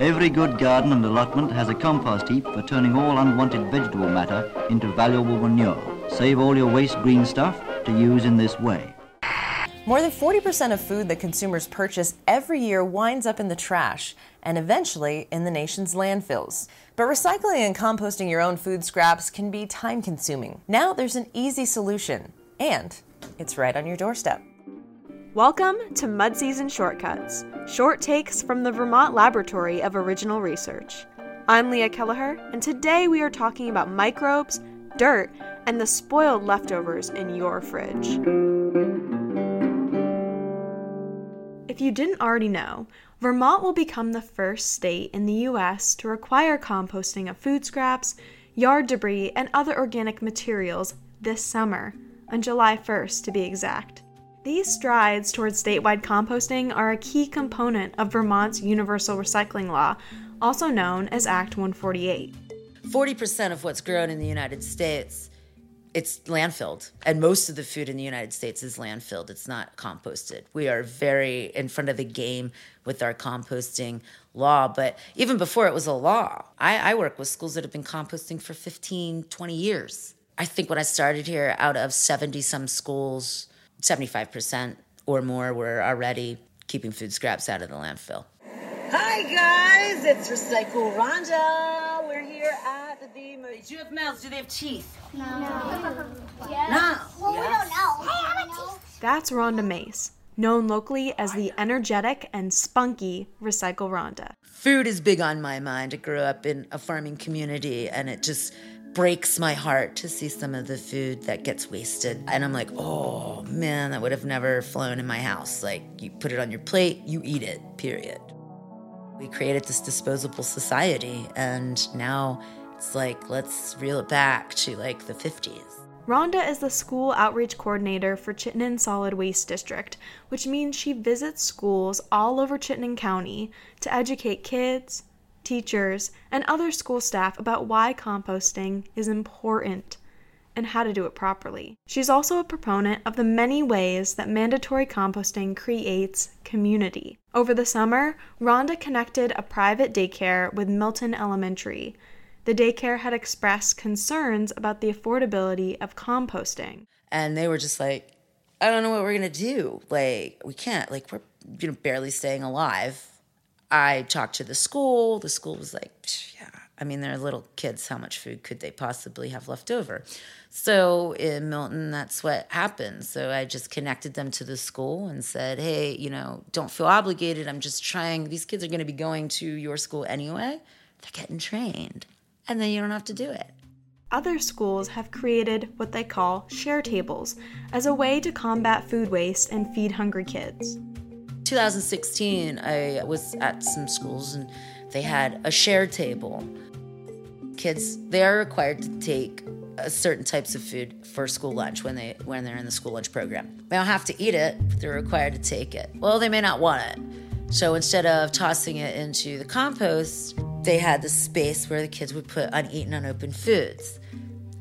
Every good garden and allotment has a compost heap for turning all unwanted vegetable matter into valuable manure. Save all your waste green stuff to use in this way. More than 40% of food that consumers purchase every year winds up in the trash and eventually in the nation's landfills. But recycling and composting your own food scraps can be time consuming. Now there's an easy solution, and it's right on your doorstep. Welcome to Mud Season Shortcuts, short takes from the Vermont Laboratory of Original Research. I'm Leah Kelleher, and today we are talking about microbes, dirt, and the spoiled leftovers in your fridge. If you didn't already know, Vermont will become the first state in the U.S. to require composting of food scraps, yard debris, and other organic materials this summer, on July 1st to be exact. These strides towards statewide composting are a key component of Vermont's Universal Recycling Law, also known as Act 148. 40% of what's grown in the United States it's landfilled and most of the food in the united states is landfilled. It's not composted. We are very in front of the game with our composting law but even before it was a law i, I work with schools that have been composting for 15 20 years. I think when i started here out of 70 some schools 75% or more were already keeping food scraps out of the landfill hi guys it's recycle rhonda we're here at the. do you have mouths? Do they have teeth? No. No. Yes. Well, yes. we don't know. Hey, I have teeth. That's Rhonda Mace, known locally as the energetic and spunky Recycle Rhonda. Food is big on my mind. I grew up in a farming community, and it just breaks my heart to see some of the food that gets wasted. And I'm like, oh man, that would have never flown in my house. Like, you put it on your plate, you eat it, period. We created this disposable society, and now it's like, let's reel it back to like the 50s. Rhonda is the school outreach coordinator for Chittenden Solid Waste District, which means she visits schools all over Chittenden County to educate kids, teachers, and other school staff about why composting is important and how to do it properly. She's also a proponent of the many ways that mandatory composting creates community. Over the summer, Rhonda connected a private daycare with Milton Elementary the daycare had expressed concerns about the affordability of composting. And they were just like, I don't know what we're to do. Like, we can't, like, we're you know, barely staying alive. I talked to the school. The school was like, yeah. I mean, they're little kids. How much food could they possibly have left over? So in Milton, that's what happened. So I just connected them to the school and said, hey, you know, don't feel obligated. I'm just trying. These kids are going to be going to your school anyway. They're getting trained and then you don't have to do it. Other schools have created what they call share tables as a way to combat food waste and feed hungry kids. 2016, I was at some schools and they had a share table. Kids, they are required to take certain types of food for school lunch when they when they're in the school lunch program. They don't have to eat it, but they're required to take it. Well, they may not want it. So instead of tossing it into the compost, they had the space where the kids would put uneaten, unopened foods.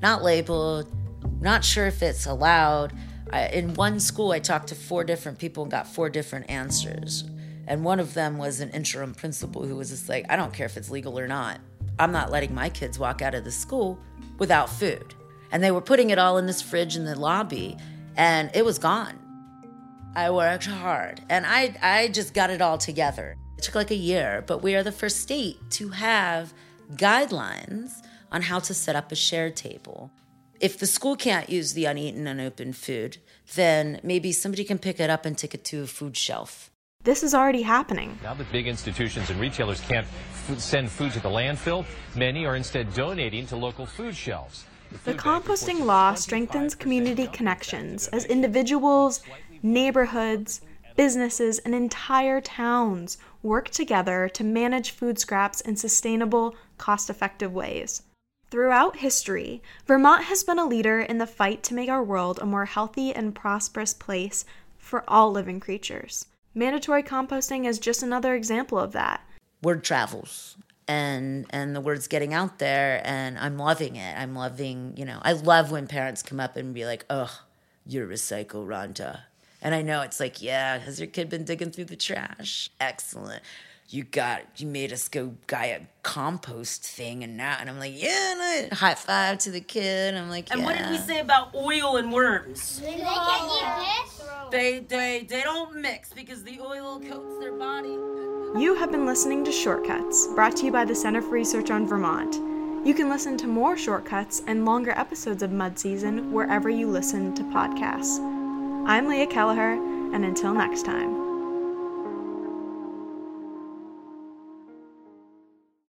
Not labeled, not sure if it's allowed. I, in one school, I talked to four different people and got four different answers. And one of them was an interim principal who was just like, I don't care if it's legal or not. I'm not letting my kids walk out of the school without food. And they were putting it all in this fridge in the lobby, and it was gone. I worked hard, and I, I just got it all together. It took like a year, but we are the first state to have guidelines on how to set up a shared table. If the school can't use the uneaten, unopened food, then maybe somebody can pick it up and take it to a food shelf. This is already happening. Now that big institutions and retailers can't f- send food to the landfill, many are instead donating to local food shelves. The, the composting law strengthens community connections as individuals, neighborhoods, businesses, and entire towns work together to manage food scraps in sustainable, cost effective ways. Throughout history, Vermont has been a leader in the fight to make our world a more healthy and prosperous place for all living creatures. Mandatory composting is just another example of that. Word travels and and the word's getting out there and I'm loving it. I'm loving, you know, I love when parents come up and be like, "Ugh, you're recycle Rhonda." And I know it's like, yeah, has your kid been digging through the trash? Excellent. You got you made us go buy a compost thing and now and I'm like yeah and I high five to the kid I'm like And yeah. what did we say about oil and worms? They can't eat this? They they they don't mix because the oil coats their body. You have been listening to Shortcuts, brought to you by the Center for Research on Vermont. You can listen to more shortcuts and longer episodes of Mud Season wherever you listen to podcasts. I'm Leah Kelleher, and until next time.